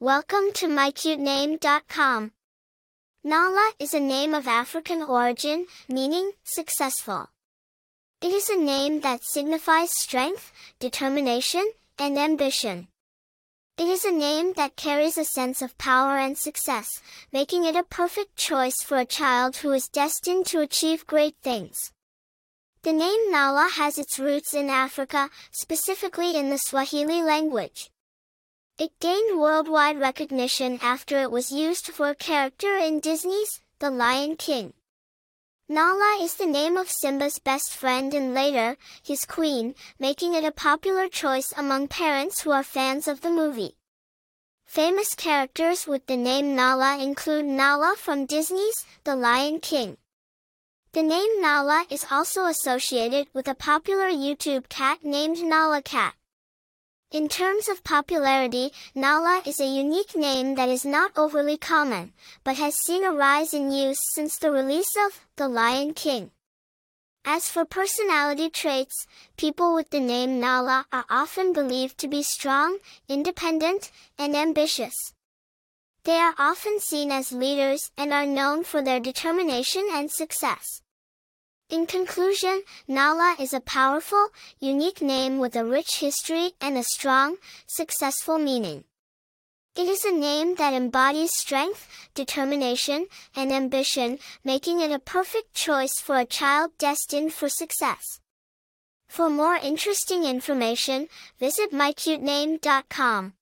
Welcome to mycutename.com. Nala is a name of African origin, meaning successful. It is a name that signifies strength, determination, and ambition. It is a name that carries a sense of power and success, making it a perfect choice for a child who is destined to achieve great things. The name Nala has its roots in Africa, specifically in the Swahili language. It gained worldwide recognition after it was used for a character in Disney's The Lion King. Nala is the name of Simba's best friend and later, his queen, making it a popular choice among parents who are fans of the movie. Famous characters with the name Nala include Nala from Disney's The Lion King. The name Nala is also associated with a popular YouTube cat named Nala Cat. In terms of popularity, Nala is a unique name that is not overly common, but has seen a rise in use since the release of The Lion King. As for personality traits, people with the name Nala are often believed to be strong, independent, and ambitious. They are often seen as leaders and are known for their determination and success. In conclusion, Nala is a powerful, unique name with a rich history and a strong, successful meaning. It is a name that embodies strength, determination, and ambition, making it a perfect choice for a child destined for success. For more interesting information, visit mycutename.com.